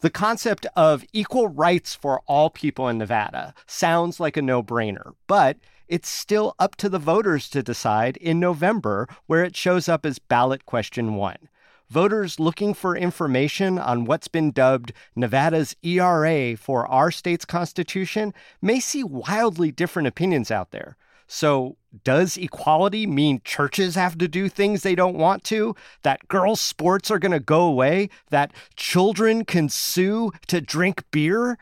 The concept of equal rights for all people in Nevada sounds like a no brainer, but it's still up to the voters to decide in November, where it shows up as ballot question one. Voters looking for information on what's been dubbed Nevada's ERA for our state's constitution may see wildly different opinions out there. So, does equality mean churches have to do things they don't want to? That girls' sports are going to go away? That children can sue to drink beer?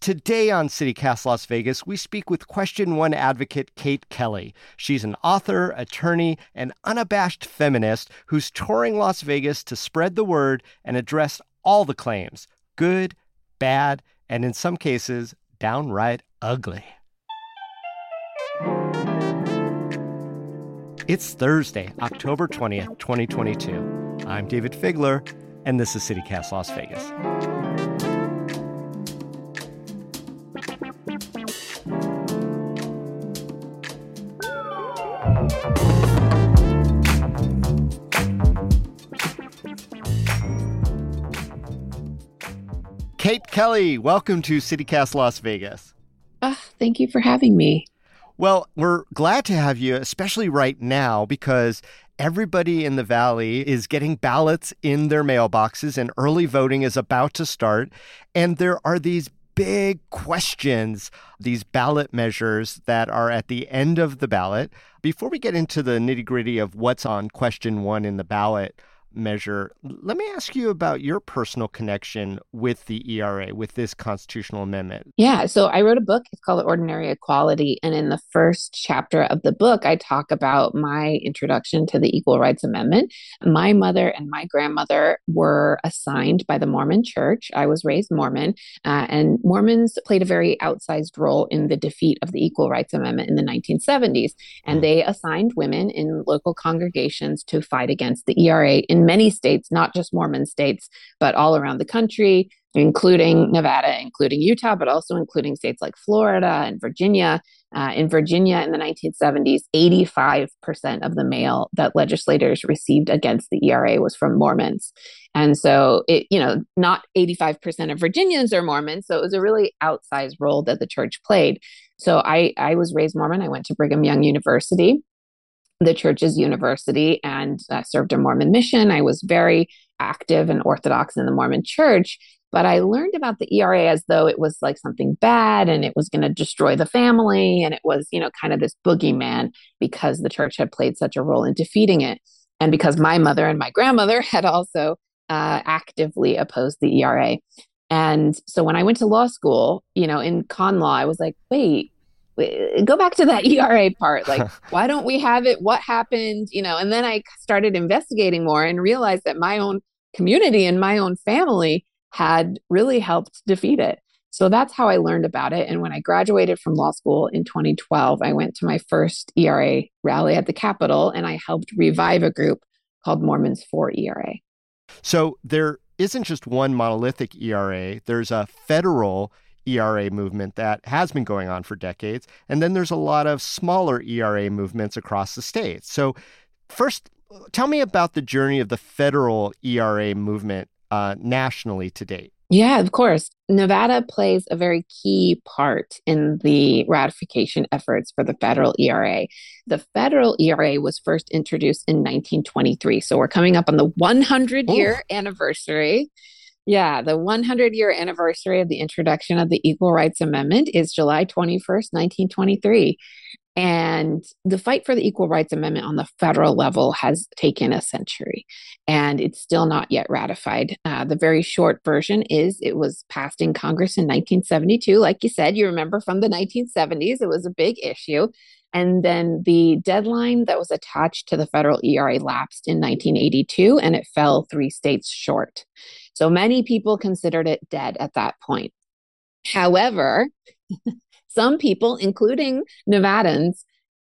Today on CityCast Las Vegas, we speak with Question One advocate Kate Kelly. She's an author, attorney, and unabashed feminist who's touring Las Vegas to spread the word and address all the claims good, bad, and in some cases, downright ugly. It's Thursday, October 20th, 2022. I'm David Figler, and this is CityCast Las Vegas. Kate Kelly, welcome to CityCast Las Vegas. Uh, thank you for having me. Well, we're glad to have you, especially right now, because everybody in the Valley is getting ballots in their mailboxes and early voting is about to start. And there are these big questions, these ballot measures that are at the end of the ballot. Before we get into the nitty gritty of what's on question one in the ballot, measure. Let me ask you about your personal connection with the ERA, with this constitutional amendment. Yeah. So I wrote a book. It's called Ordinary Equality. And in the first chapter of the book, I talk about my introduction to the Equal Rights Amendment. My mother and my grandmother were assigned by the Mormon church. I was raised Mormon, uh, and Mormons played a very outsized role in the defeat of the Equal Rights Amendment in the 1970s. And mm. they assigned women in local congregations to fight against the ERA in many states, not just Mormon states, but all around the country, including Nevada, including Utah, but also including states like Florida and Virginia. Uh, in Virginia in the 1970s, 85% of the mail that legislators received against the ERA was from Mormons. And so it, you know, not 85% of Virginians are Mormons. So it was a really outsized role that the church played. So I, I was raised Mormon. I went to Brigham Young University the church's university and uh, served a Mormon mission. I was very active and orthodox in the Mormon church, but I learned about the ERA as though it was like something bad and it was going to destroy the family. And it was, you know, kind of this boogeyman because the church had played such a role in defeating it. And because my mother and my grandmother had also uh, actively opposed the ERA. And so when I went to law school, you know, in con law, I was like, wait, go back to that ERA part. Like, why don't we have it? What happened? You know, and then I started investigating more and realized that my own community and my own family had really helped defeat it. So that's how I learned about it. And when I graduated from law school in 2012, I went to my first ERA rally at the Capitol and I helped revive a group called Mormons for ERA. So there isn't just one monolithic ERA, there's a federal ERA movement that has been going on for decades. And then there's a lot of smaller ERA movements across the state. So, first, tell me about the journey of the federal ERA movement uh, nationally to date. Yeah, of course. Nevada plays a very key part in the ratification efforts for the federal ERA. The federal ERA was first introduced in 1923. So we're coming up on the 100 year anniversary. Yeah, the 100 year anniversary of the introduction of the Equal Rights Amendment is July 21st, 1923. And the fight for the Equal Rights Amendment on the federal level has taken a century and it's still not yet ratified. Uh, the very short version is it was passed in Congress in 1972. Like you said, you remember from the 1970s, it was a big issue. And then the deadline that was attached to the federal ERA lapsed in 1982 and it fell three states short. So many people considered it dead at that point. However, some people, including Nevadans,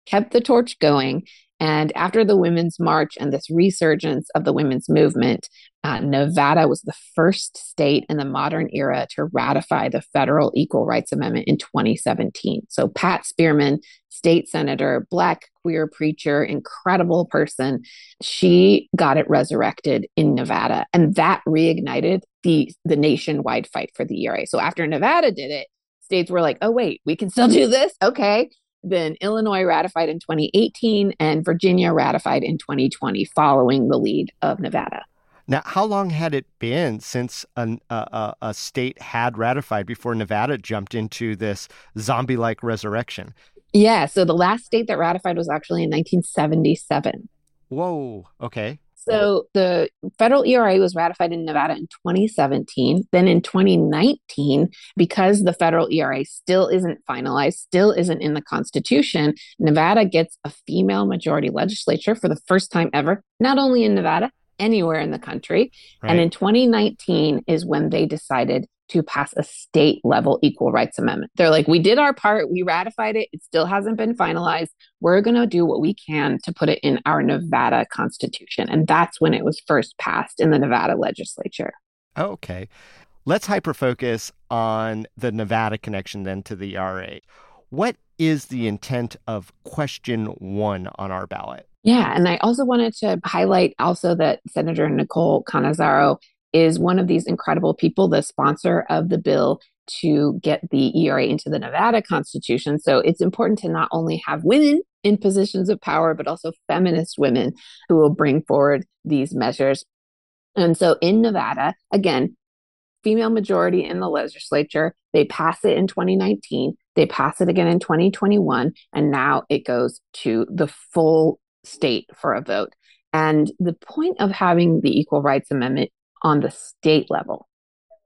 kept the torch going And after the Women's March and this resurgence of the women's movement, uh, Nevada was the first state in the modern era to ratify the federal Equal Rights Amendment in 2017. So, Pat Spearman, state senator, Black queer preacher, incredible person, she got it resurrected in Nevada. And that reignited the, the nationwide fight for the ERA. So, after Nevada did it, states were like, oh, wait, we can still do this? Okay. Then Illinois ratified in 2018 and Virginia ratified in 2020, following the lead of Nevada. Now, how long had it been since an, uh, a state had ratified before Nevada jumped into this zombie like resurrection? Yeah, so the last state that ratified was actually in 1977. Whoa, okay. So the federal ERA was ratified in Nevada in 2017. Then in 2019, because the federal ERA still isn't finalized, still isn't in the Constitution, Nevada gets a female majority legislature for the first time ever, not only in Nevada, anywhere in the country. Right. And in 2019 is when they decided to pass a state level equal rights amendment. They're like, we did our part, we ratified it, it still hasn't been finalized. We're going to do what we can to put it in our Nevada constitution. And that's when it was first passed in the Nevada legislature. Okay. Let's hyper focus on the Nevada connection then to the RA. What is the intent of question one on our ballot? Yeah, and I also wanted to highlight also that Senator Nicole Cannizzaro is one of these incredible people, the sponsor of the bill to get the ERA into the Nevada Constitution. So it's important to not only have women in positions of power, but also feminist women who will bring forward these measures. And so in Nevada, again, female majority in the legislature, they pass it in 2019, they pass it again in 2021, and now it goes to the full state for a vote. And the point of having the Equal Rights Amendment on the state level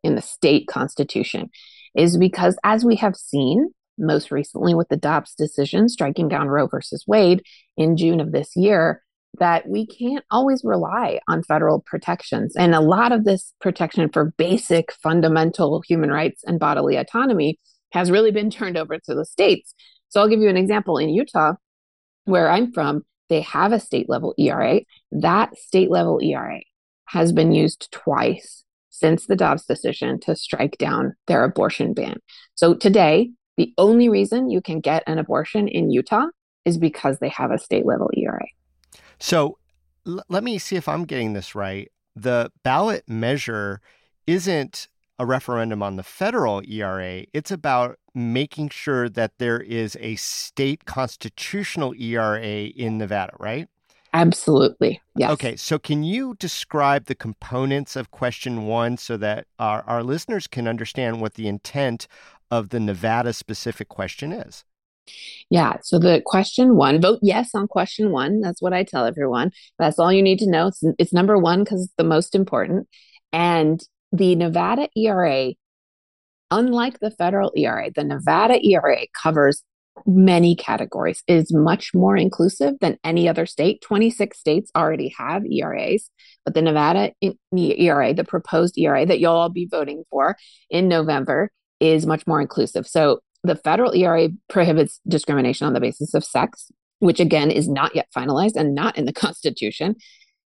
in the state constitution is because, as we have seen most recently with the Dobbs decision striking down Roe versus Wade in June of this year, that we can't always rely on federal protections. And a lot of this protection for basic fundamental human rights and bodily autonomy has really been turned over to the states. So I'll give you an example in Utah, where I'm from, they have a state level ERA. That state level ERA has been used twice since the Dobbs decision to strike down their abortion ban. So today, the only reason you can get an abortion in Utah is because they have a state level ERA. So l- let me see if I'm getting this right. The ballot measure isn't a referendum on the federal ERA, it's about making sure that there is a state constitutional ERA in Nevada, right? Absolutely. Yes. Okay. So, can you describe the components of question one so that our, our listeners can understand what the intent of the Nevada specific question is? Yeah. So, the question one, vote yes on question one. That's what I tell everyone. That's all you need to know. It's, it's number one because it's the most important. And the Nevada ERA, unlike the federal ERA, the Nevada ERA covers many categories. It is much more inclusive than any other state. 26 states already have ERAs, but the Nevada ERA, the proposed ERA that you'll all be voting for in November, is much more inclusive. So the federal ERA prohibits discrimination on the basis of sex, which again is not yet finalized and not in the Constitution.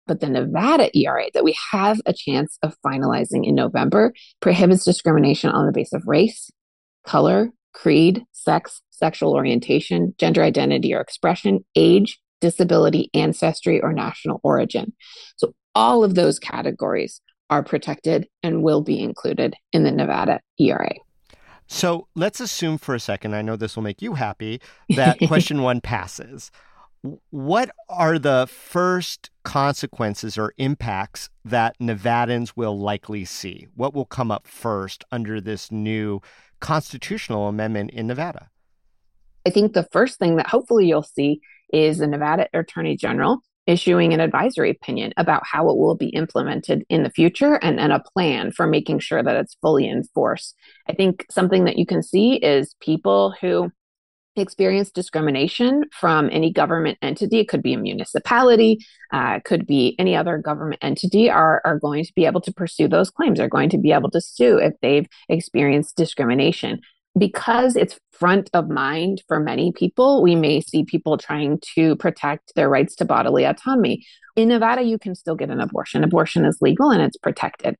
But the Nevada ERA that we have a chance of finalizing in November prohibits discrimination on the basis of race, color, creed, sex, sexual orientation, gender identity or expression, age, disability, ancestry, or national origin. So all of those categories are protected and will be included in the Nevada ERA. So let's assume for a second, I know this will make you happy, that question one passes. What are the first consequences or impacts that Nevadans will likely see? What will come up first under this new constitutional amendment in Nevada? I think the first thing that hopefully you'll see is the Nevada Attorney General issuing an advisory opinion about how it will be implemented in the future and, and a plan for making sure that it's fully enforced. I think something that you can see is people who experience discrimination from any government entity, it could be a municipality, uh, could be any other government entity, are, are going to be able to pursue those claims, are going to be able to sue if they've experienced discrimination because it's front of mind for many people, we may see people trying to protect their rights to bodily autonomy. In Nevada, you can still get an abortion. Abortion is legal and it's protected.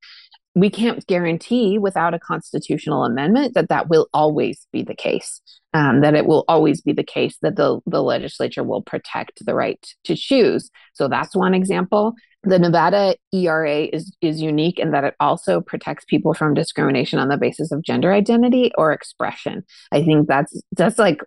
We can't guarantee without a constitutional amendment that that will always be the case, um, that it will always be the case that the, the legislature will protect the right to choose. So that's one example the Nevada ERA is is unique in that it also protects people from discrimination on the basis of gender identity or expression. I think that's that's like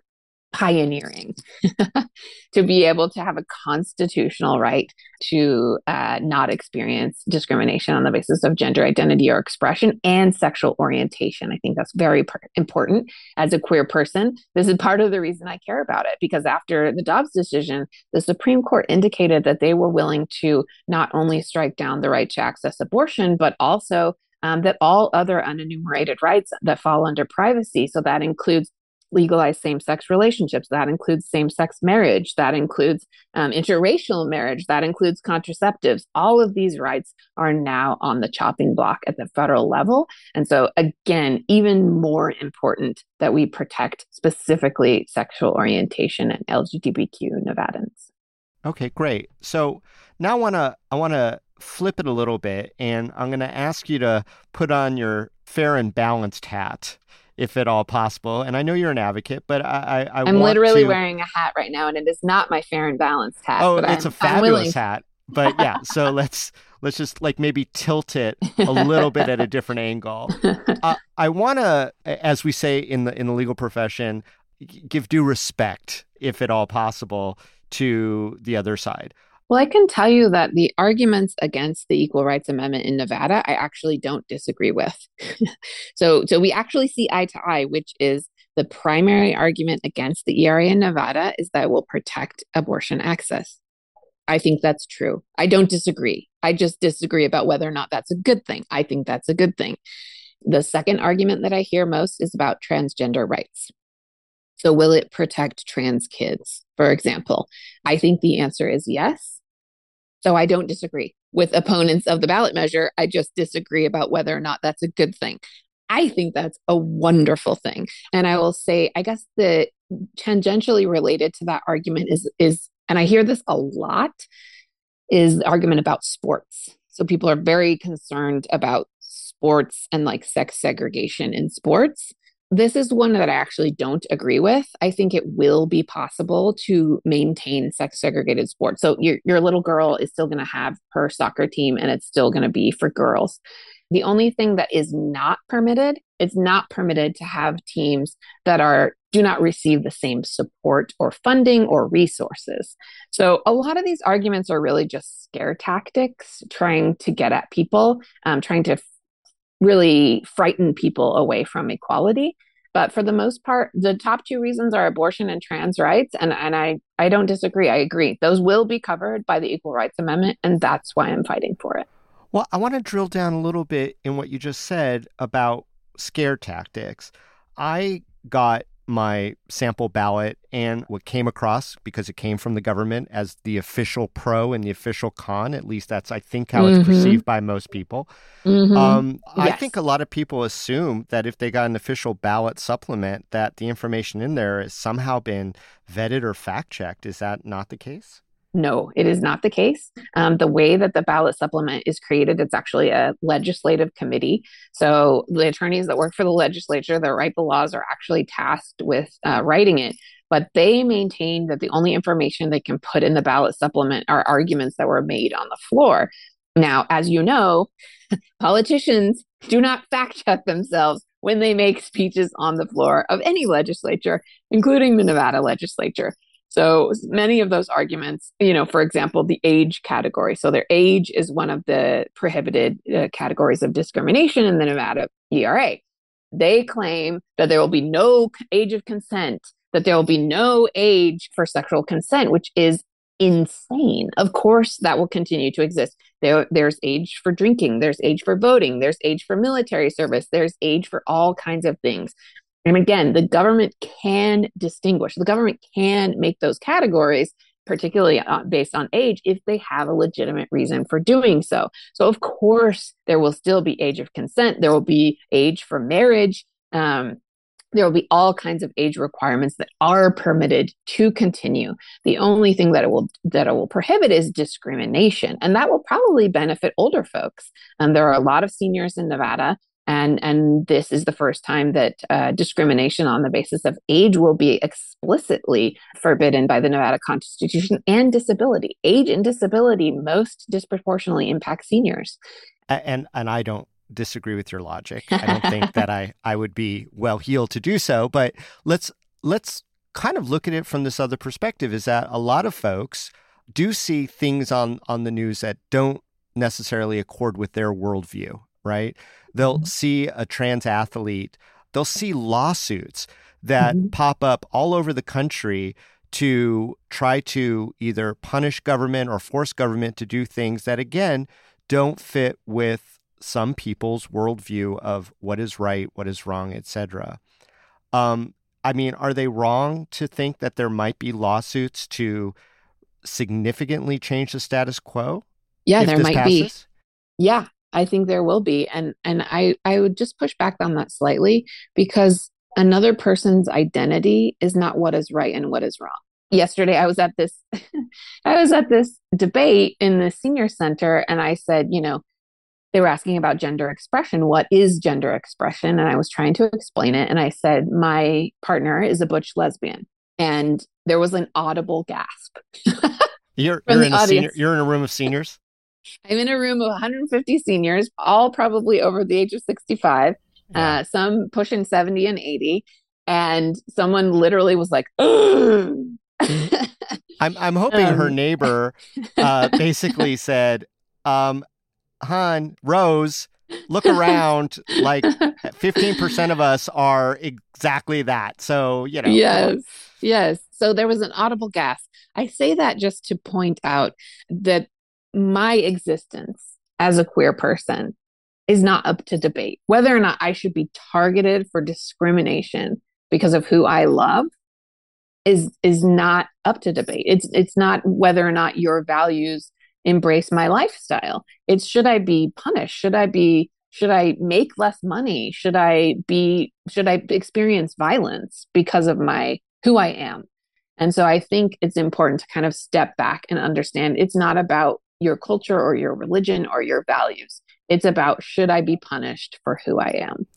pioneering to be able to have a constitutional right to uh, not experience discrimination on the basis of gender identity or expression and sexual orientation. I think that's very per- important as a queer person. This is part of the reason I care about it because after the Dobbs decision, the Supreme Court indicated that they were willing to not only strike down the right to access abortion, but also um, that all other unenumerated rights that fall under privacy, so that includes legalize same sex relationships. That includes same sex marriage. That includes um, interracial marriage. That includes contraceptives. All of these rights are now on the chopping block at the federal level. And so, again, even more important that we protect specifically sexual orientation and LGBTQ Nevadans. Okay, great. So now I want to I want to flip it a little bit and I'm going to ask you to put on your fair and balanced hat if at all possible. And I know you're an advocate, but I, I, I am literally to... wearing a hat right now, and it is not my fair and balanced hat. Oh, it's I'm, a fabulous hat. But yeah, so let's let's just like maybe tilt it a little bit at a different angle. Uh, I want to, as we say in the in the legal profession, give due respect, if at all possible, to the other side. Well, I can tell you that the arguments against the Equal Rights Amendment in Nevada, I actually don't disagree with. so, so we actually see eye to eye, which is the primary argument against the ERA in Nevada is that it will protect abortion access. I think that's true. I don't disagree. I just disagree about whether or not that's a good thing. I think that's a good thing. The second argument that I hear most is about transgender rights. So, will it protect trans kids, for example? I think the answer is yes. So, I don't disagree with opponents of the ballot measure. I just disagree about whether or not that's a good thing. I think that's a wonderful thing. And I will say, I guess the tangentially related to that argument is, is, and I hear this a lot, is the argument about sports. So people are very concerned about sports and like sex segregation in sports. This is one that I actually don't agree with. I think it will be possible to maintain sex segregated sports. So your your little girl is still going to have her soccer team and it's still going to be for girls. The only thing that is not permitted, it's not permitted to have teams that are do not receive the same support or funding or resources. So a lot of these arguments are really just scare tactics, trying to get at people, um, trying to really frighten people away from equality. But for the most part, the top two reasons are abortion and trans rights. And, and I, I don't disagree. I agree. Those will be covered by the Equal Rights Amendment. And that's why I'm fighting for it. Well, I want to drill down a little bit in what you just said about scare tactics. I got my sample ballot and what came across because it came from the government as the official pro and the official con at least that's i think how mm-hmm. it's perceived by most people mm-hmm. um, yes. i think a lot of people assume that if they got an official ballot supplement that the information in there has somehow been vetted or fact checked is that not the case no, it is not the case. Um, the way that the ballot supplement is created, it's actually a legislative committee. So the attorneys that work for the legislature that write the laws are actually tasked with uh, writing it. But they maintain that the only information they can put in the ballot supplement are arguments that were made on the floor. Now, as you know, politicians do not fact check themselves when they make speeches on the floor of any legislature, including the Nevada legislature. So many of those arguments, you know, for example, the age category. So their age is one of the prohibited uh, categories of discrimination in the Nevada ERA. They claim that there will be no age of consent, that there will be no age for sexual consent, which is insane. Of course, that will continue to exist. There, there's age for drinking, there's age for voting, there's age for military service, there's age for all kinds of things. And again, the government can distinguish, the government can make those categories, particularly uh, based on age, if they have a legitimate reason for doing so. So, of course, there will still be age of consent, there will be age for marriage. Um, there will be all kinds of age requirements that are permitted to continue. The only thing that it will that it will prohibit is discrimination, and that will probably benefit older folks. And there are a lot of seniors in Nevada, and and this is the first time that uh, discrimination on the basis of age will be explicitly forbidden by the Nevada Constitution and disability. Age and disability most disproportionately impact seniors. And and I don't disagree with your logic. I don't think that I, I would be well heeled to do so, but let's let's kind of look at it from this other perspective is that a lot of folks do see things on on the news that don't necessarily accord with their worldview, right? They'll mm-hmm. see a trans athlete, they'll see lawsuits that mm-hmm. pop up all over the country to try to either punish government or force government to do things that again don't fit with some people's worldview of what is right, what is wrong, etc. Um, I mean, are they wrong to think that there might be lawsuits to significantly change the status quo? Yeah, there might passes? be. Yeah, I think there will be, and and I I would just push back on that slightly because another person's identity is not what is right and what is wrong. Yesterday, I was at this, I was at this debate in the senior center, and I said, you know, they were asking about gender expression. What is gender expression? And I was trying to explain it. And I said, My partner is a butch lesbian. And there was an audible gasp. you're, you're in a senior, you're in a room of seniors? I'm in a room of 150 seniors, all probably over the age of 65, yeah. uh, some pushing 70 and 80. And someone literally was like, I'm I'm hoping um, her neighbor uh, basically said, um, hon, Rose, look around. like 15% of us are exactly that. So, you know. Yes. Yes. So there was an audible gasp. I say that just to point out that my existence as a queer person is not up to debate. Whether or not I should be targeted for discrimination because of who I love is is not up to debate. It's it's not whether or not your values embrace my lifestyle. It's should I be punished? Should I be should I make less money? Should I be should I experience violence because of my who I am? And so I think it's important to kind of step back and understand it's not about your culture or your religion or your values. It's about should I be punished for who I am?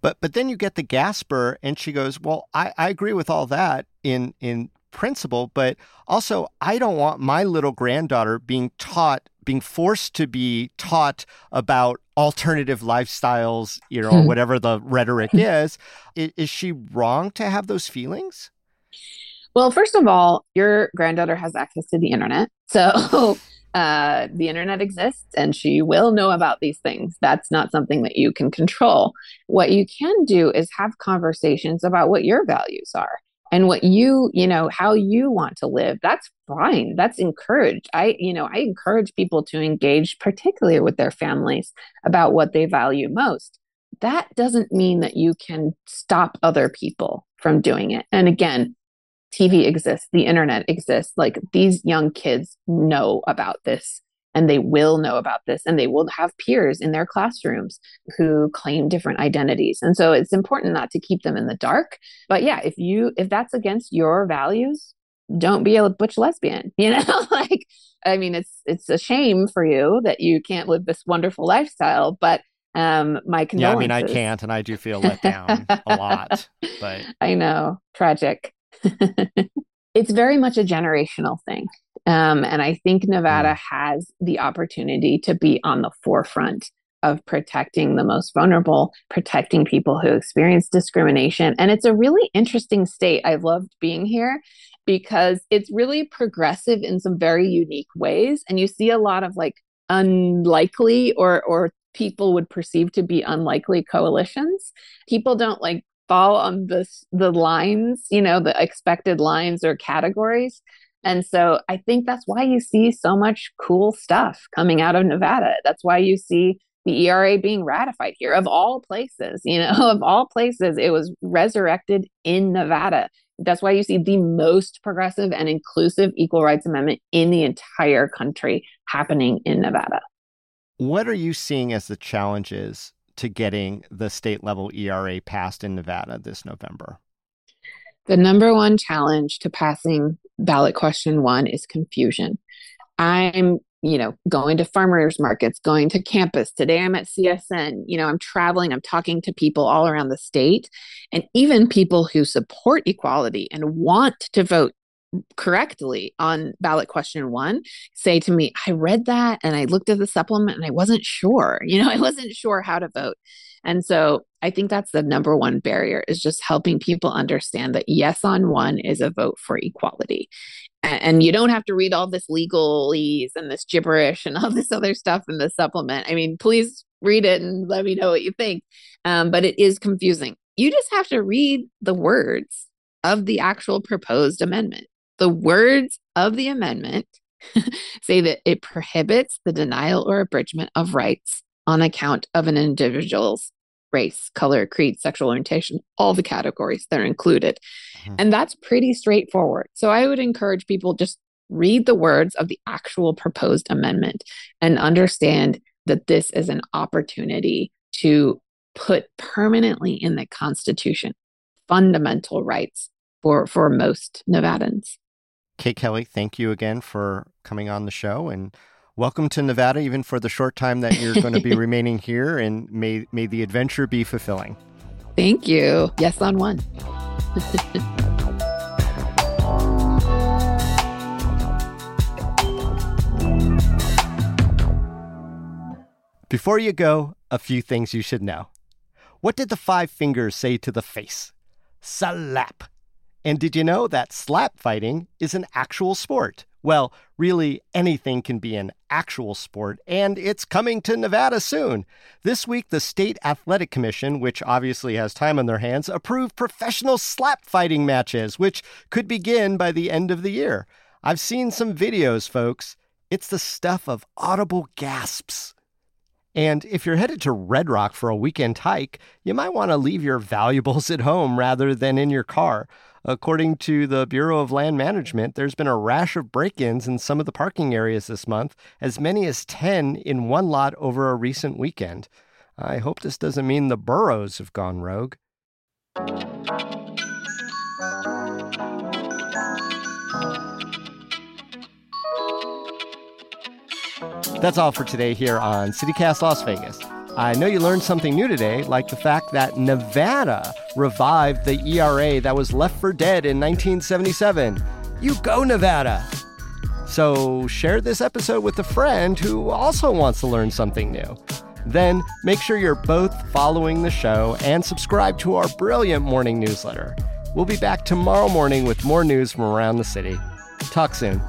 But but then you get the Gasper and she goes, Well, I, I agree with all that in in principle, but also I don't want my little granddaughter being taught, being forced to be taught about alternative lifestyles, you know, whatever the rhetoric is. is. Is she wrong to have those feelings? Well, first of all, your granddaughter has access to the internet. So uh, the internet exists and she will know about these things. That's not something that you can control. What you can do is have conversations about what your values are and what you you know how you want to live. That's fine. That's encouraged. I you know i encourage people to engage particularly with their families about what they value most. That doesn't mean that you can stop other people from doing it. And again tv exists the internet exists like these young kids know about this and they will know about this and they will have peers in their classrooms who claim different identities. And so it's important not to keep them in the dark. But yeah if you if that's against your values don't be a butch lesbian you know? Like i mean it's it's a shame for you that you can't live this wonderful lifestyle but um my condolences. yeah i mean i can't and i do feel let down a lot but i know. Tragic it's very much a generational thing um, and I think Nevada mm. has the opportunity to be on the forefront of protecting the most vulnerable, protecting people who experience discrimination. And it's a really interesting state. I've loved being here because it's really progressive in some very unique ways. And you see a lot of like unlikely or, or people would perceive to be unlikely coalitions. People don't like fall on this the lines, you know, the expected lines or categories. And so I think that's why you see so much cool stuff coming out of Nevada. That's why you see the ERA being ratified here of all places, you know, of all places, it was resurrected in Nevada. That's why you see the most progressive and inclusive equal rights amendment in the entire country happening in Nevada. What are you seeing as the challenges to getting the state level ERA passed in Nevada this November? The number one challenge to passing ballot question one is confusion. I'm, you know, going to farmers markets, going to campus. Today I'm at CSN. You know, I'm traveling, I'm talking to people all around the state, and even people who support equality and want to vote correctly on ballot question one say to me, I read that and I looked at the supplement and I wasn't sure. You know, I wasn't sure how to vote. And so I think that's the number one barrier is just helping people understand that yes on one is a vote for equality. And you don't have to read all this legalese and this gibberish and all this other stuff in the supplement. I mean, please read it and let me know what you think. Um, but it is confusing. You just have to read the words of the actual proposed amendment. The words of the amendment say that it prohibits the denial or abridgment of rights on account of an individual's race, color, creed, sexual orientation, all the categories that are included. Mm-hmm. And that's pretty straightforward. So I would encourage people just read the words of the actual proposed amendment and understand that this is an opportunity to put permanently in the Constitution fundamental rights for, for most Nevadans. Kate Kelly, thank you again for coming on the show and welcome to Nevada, even for the short time that you're going to be remaining here. And may, may the adventure be fulfilling. Thank you. Yes, on one. Before you go, a few things you should know. What did the five fingers say to the face? Slap. And did you know that slap fighting is an actual sport? Well, really, anything can be an actual sport, and it's coming to Nevada soon. This week, the State Athletic Commission, which obviously has time on their hands, approved professional slap fighting matches, which could begin by the end of the year. I've seen some videos, folks. It's the stuff of audible gasps. And if you're headed to Red Rock for a weekend hike, you might want to leave your valuables at home rather than in your car. According to the Bureau of Land Management, there's been a rash of break ins in some of the parking areas this month, as many as 10 in one lot over a recent weekend. I hope this doesn't mean the burros have gone rogue. That's all for today here on CityCast Las Vegas. I know you learned something new today, like the fact that Nevada revived the ERA that was left for dead in 1977. You go, Nevada! So share this episode with a friend who also wants to learn something new. Then make sure you're both following the show and subscribe to our brilliant morning newsletter. We'll be back tomorrow morning with more news from around the city. Talk soon.